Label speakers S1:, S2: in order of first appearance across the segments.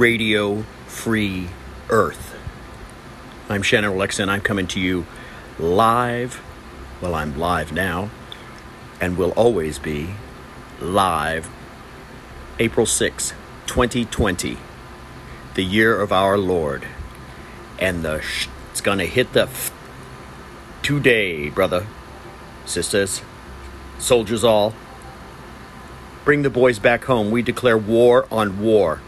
S1: Radio Free Earth. I'm Shannon Alexa, and I'm coming to you live. Well, I'm live now, and will always be live April 6, 2020, the year of our Lord. And the sh- it's gonna hit the f- today, brother, sisters, soldiers all. Bring the boys back home. We declare war on war.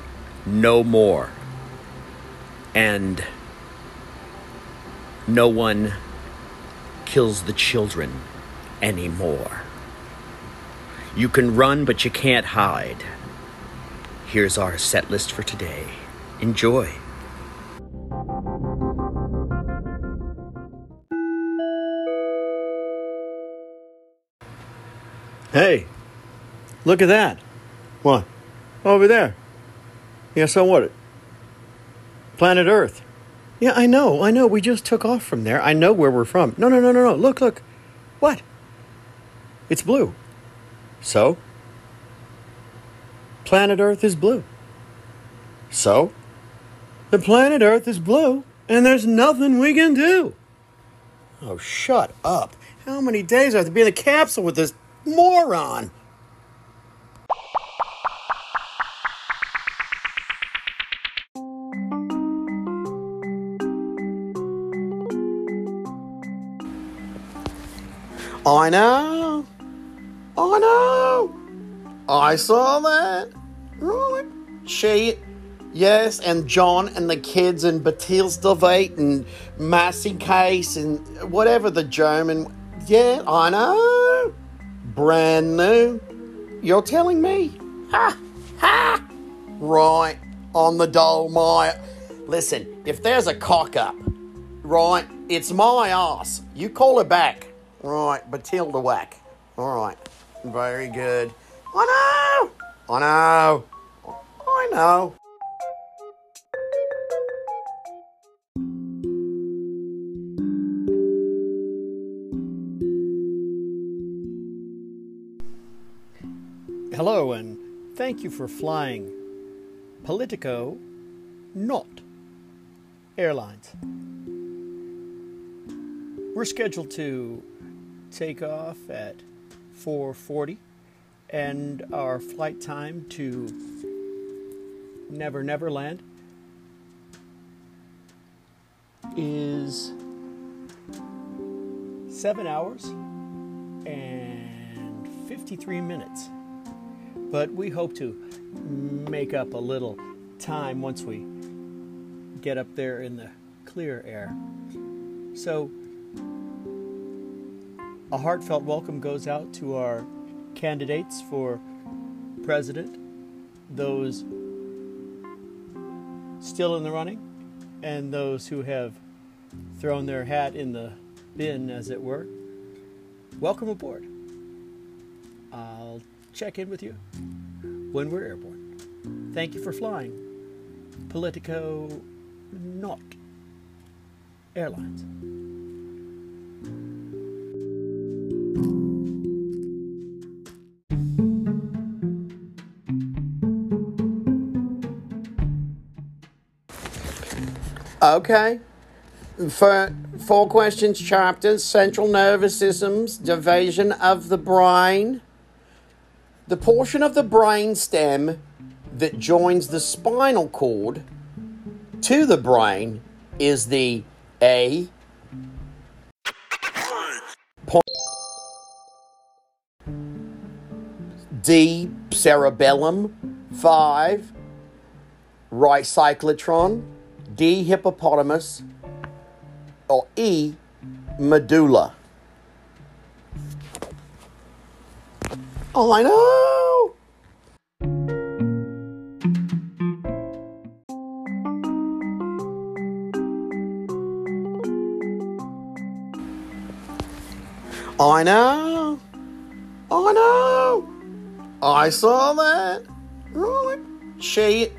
S1: No more. And no one kills the children anymore. You can run, but you can't hide. Here's our set list for today. Enjoy. Hey, look at that. What? Over there. Yeah, so what? Planet Earth. Yeah, I know, I know. We just took off from there. I know where we're from. No, no, no, no, no. Look, look. What? It's blue. So? Planet Earth is blue. So? The planet Earth is blue, and there's nothing we can do. Oh, shut up. How many days do I have to be in the capsule with this moron? I know. I know. I saw that. Right. She, yes, and John and the kids and Batilsdorvate and Massey Case and whatever the German. Yeah, I know. Brand new. You're telling me? Ha! Ha! Right. On the Dolmire. Listen, if there's a cock up, right, it's my ass. You call her back. Right, Batilda Whack. All right. Very good. I know. I know. I know. Hello, and thank you for flying Politico, not Airlines. We're scheduled to take off at 4:40 and our flight time to Never Never Land is 7 hours and 53 minutes. But we hope to make up a little time once we get up there in the clear air. So a heartfelt welcome goes out to our candidates for president, those still in the running, and those who have thrown their hat in the bin, as it were. Welcome aboard. I'll check in with you when we're airborne. Thank you for flying. Politico not Airlines. Okay. For four questions chapters central nervous systems, division of the brain. The portion of the brain stem that joins the spinal cord to the brain is the A. D. Cerebellum. 5. Right cyclotron. D. Hippopotamus. Or E. Medulla. Oh, I know. I know. I know. I saw that. Right. She,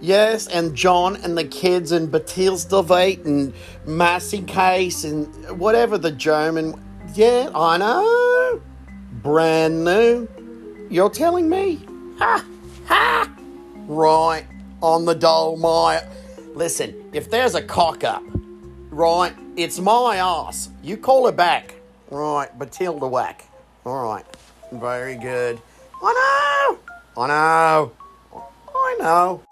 S1: yes, and John and the kids and Batilsdorvate and Massey Case and whatever the German. Yeah, I know. Brand new. You're telling me? Ha! Ha! Right. on the Dolmire. Listen, if there's a cock up, right, it's my ass. You call it back. Right, Batilda Whack. All right, very good. I know, I know, I know.